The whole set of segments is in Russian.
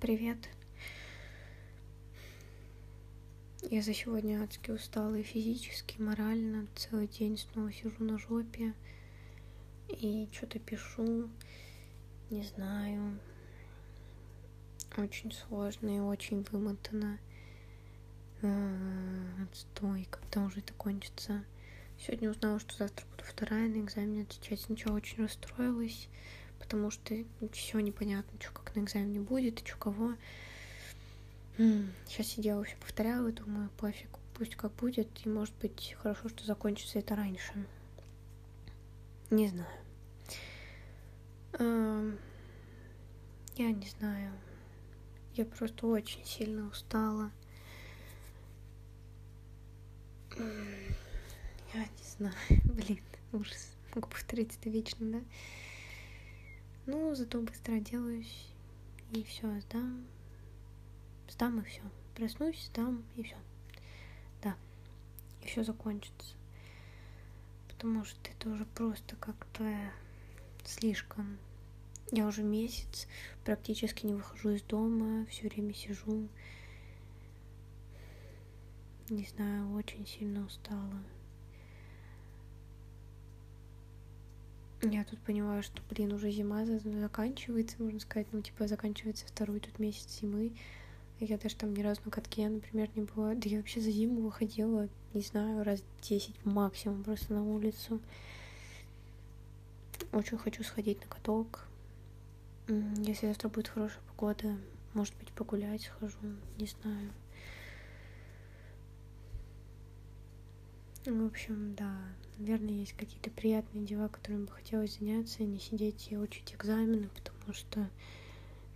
Привет. Я за сегодня адски устала и физически, и морально. Целый день снова сижу на жопе и что-то пишу. Не знаю. Очень сложно и очень вымотано. А, отстой, когда уже это кончится. Сегодня узнала, что завтра буду вторая на экзамене отвечать. Сначала очень расстроилась потому что все непонятно, что как на экзамене будет, и что кого. Сейчас сидела, все повторяла, думаю, пофиг, пусть как будет, и может быть хорошо, что закончится это раньше. Не знаю. Я не знаю. Я просто очень сильно устала. Я не знаю. Блин, ужас. Могу повторить это вечно, да? Ну, зато быстро оделаюсь и все, сдам. Сдам и все. Проснусь, сдам и все. Да. Все закончится. Потому что это уже просто как-то слишком. Я уже месяц практически не выхожу из дома, все время сижу. Не знаю, очень сильно устала. Я тут понимаю, что, блин, уже зима заканчивается, можно сказать, ну, типа, заканчивается второй тут месяц зимы. Я даже там ни разу на катке, например, не была. Да я вообще за зиму выходила, не знаю, раз десять максимум просто на улицу. Очень хочу сходить на каток. Если завтра будет хорошая погода, может быть, погулять схожу, не знаю. В общем, да, наверное, есть какие-то приятные дела, которыми бы хотелось заняться, и не сидеть и учить экзамены, потому что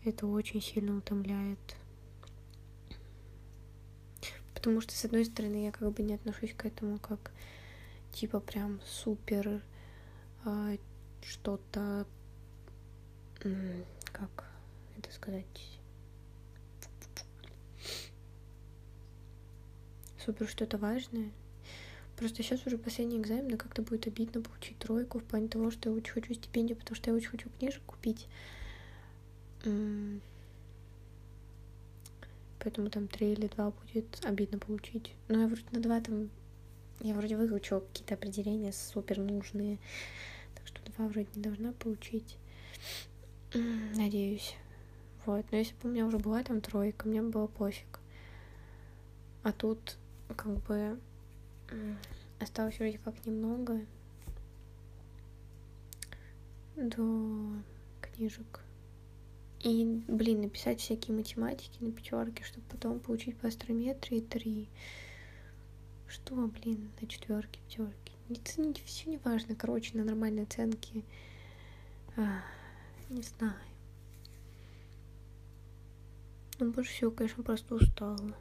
это очень сильно утомляет. Потому что, с одной стороны, я как бы не отношусь к этому как типа прям супер э, что-то, как это сказать, супер что-то важное. Просто сейчас уже последний экзамен, и как-то будет обидно получить тройку в плане того, что я очень хочу стипендию, потому что я очень хочу книжек купить. Поэтому там три или два будет обидно получить. Но я вроде на два там... Я вроде выучила какие-то определения супер нужные. Так что два вроде не должна получить. Надеюсь. Вот. Но если бы у меня уже была там тройка, мне было пофиг. А тут как бы Осталось вроде как немного до книжек. И, блин, написать всякие математики на пятерке, чтобы потом получить по астрометрии три. Что, блин, на четверке, пятерке. Не, не, все не важно, короче, на нормальные оценки. А, не знаю. Ну, больше всего, конечно, просто устала.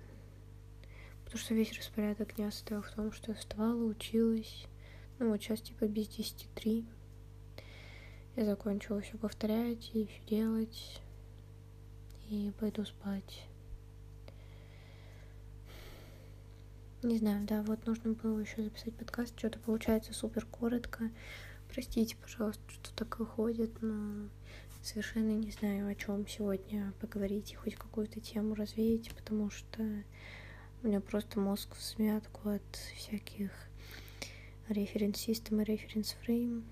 Потому что весь распорядок дня состоял в том, что я вставала, училась. Ну вот сейчас типа без десяти три. Я закончила все повторять и все делать. И пойду спать. Не знаю, да, вот нужно было еще записать подкаст. Что-то получается супер коротко. Простите, пожалуйста, что так выходит, но совершенно не знаю, о чем сегодня поговорить и хоть какую-то тему развеять, потому что у меня просто мозг в смятку от всяких референс-систем и референс-фрейм.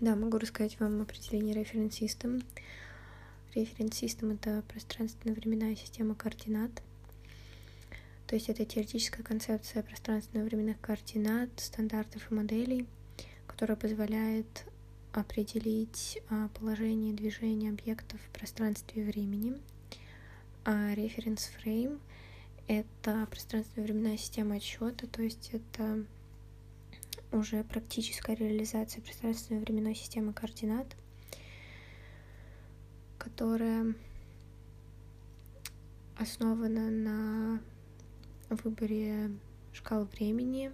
Да, могу рассказать вам определение референс-систем. Референс-систем — это пространственно-временная система координат. То есть это теоретическая концепция пространственно-временных координат, стандартов и моделей, которая позволяет определить а, положение движения объектов в пространстве и времени. А референс-фрейм — это пространственно-временная система отсчета, то есть это уже практическая реализация пространственной временной системы координат, которая основана на выборе шкал времени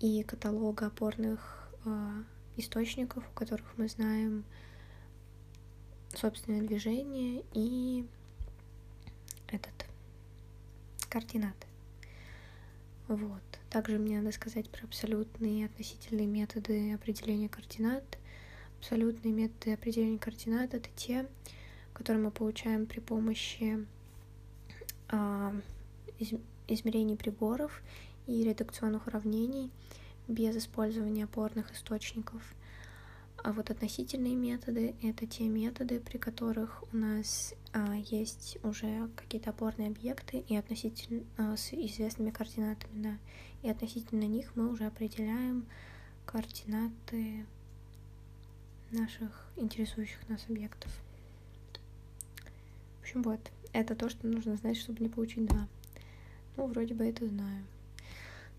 и каталога опорных э, источников, у которых мы знаем собственное движение и этот координаты. Вот. Также мне надо сказать про абсолютные и относительные методы определения координат. Абсолютные методы определения координат — это те, который мы получаем при помощи а, измерений приборов и редукционных уравнений без использования опорных источников. А вот относительные методы — это те методы, при которых у нас а, есть уже какие-то опорные объекты и относительно а, с известными координатами, да. И относительно них мы уже определяем координаты наших интересующих нас объектов. В общем, вот. Это то, что нужно знать, чтобы не получить 2. Ну, вроде бы это знаю.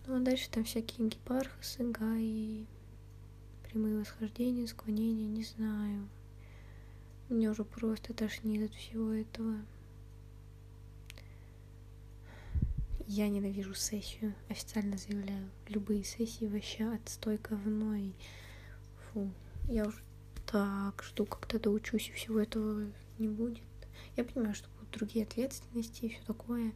Ну, а дальше там всякие гипархосы, гаи, прямые восхождения, склонения, не знаю. Мне уже просто тошнит от всего этого. Я ненавижу сессию, официально заявляю. Любые сессии вообще отстой говно фу. Я уже так жду, когда доучусь, и всего этого не будет. Я понимаю, что будут другие ответственности и все такое.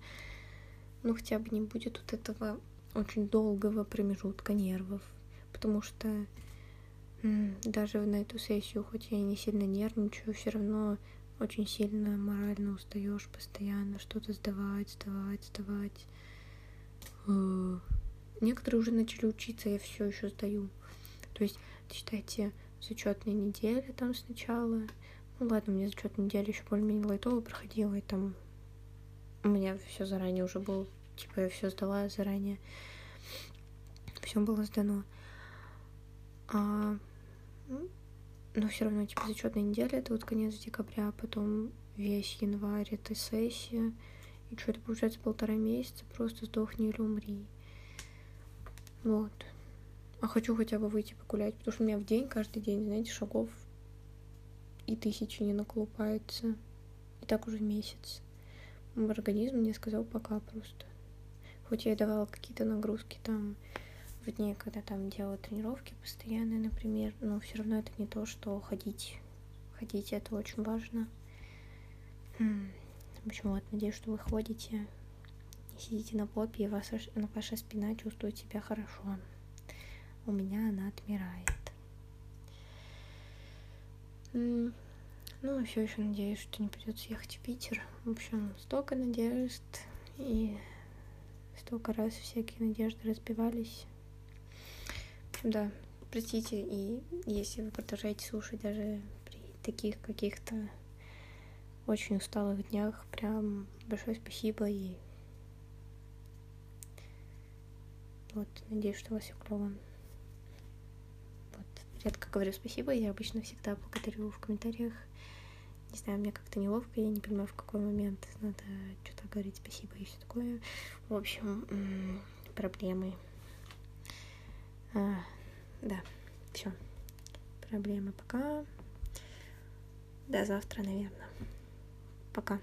Но хотя бы не будет вот этого очень долгого промежутка нервов. Потому что даже на эту сессию, хоть я и не сильно нервничаю, все равно очень сильно морально устаешь постоянно что-то сдавать, сдавать, сдавать. Э, некоторые уже начали учиться, я все еще сдаю. То есть, считайте, зачетные недели там сначала. Ну ладно, у меня зачетная неделя еще более-менее лайтово проходила, и там у меня все заранее уже было, типа я все сдала заранее. Все было сдано. А, но все равно, типа, зачетная неделя это вот конец декабря, а потом весь январь это сессия. И что это получается полтора месяца, просто сдохни или умри. Вот. А хочу хотя бы выйти погулять, потому что у меня в день, каждый день, знаете, шагов и тысячи не наколупается. И так уже месяц. Мой организм мне сказал пока просто. Хоть я и давала какие-то нагрузки там дни, когда там делала тренировки постоянные, например, но все равно это не то, что ходить. Ходить это очень важно. Общем, вот, надеюсь, что вы ходите, сидите на попе, и ваша, ваша спина чувствует себя хорошо у меня она отмирает. Ну, все еще надеюсь, что не придется ехать в Питер. В общем, столько надежд и столько раз всякие надежды разбивались. Да, простите, и если вы продолжаете слушать даже при таких каких-то очень усталых днях, прям большое спасибо и вот, надеюсь, что у вас все клево редко говорю спасибо, я обычно всегда благодарю в комментариях. Не знаю, мне как-то неловко, я не понимаю, в какой момент надо что-то говорить спасибо и все такое. В общем, проблемы. А, да, все. Проблемы пока. До завтра, наверное. Пока.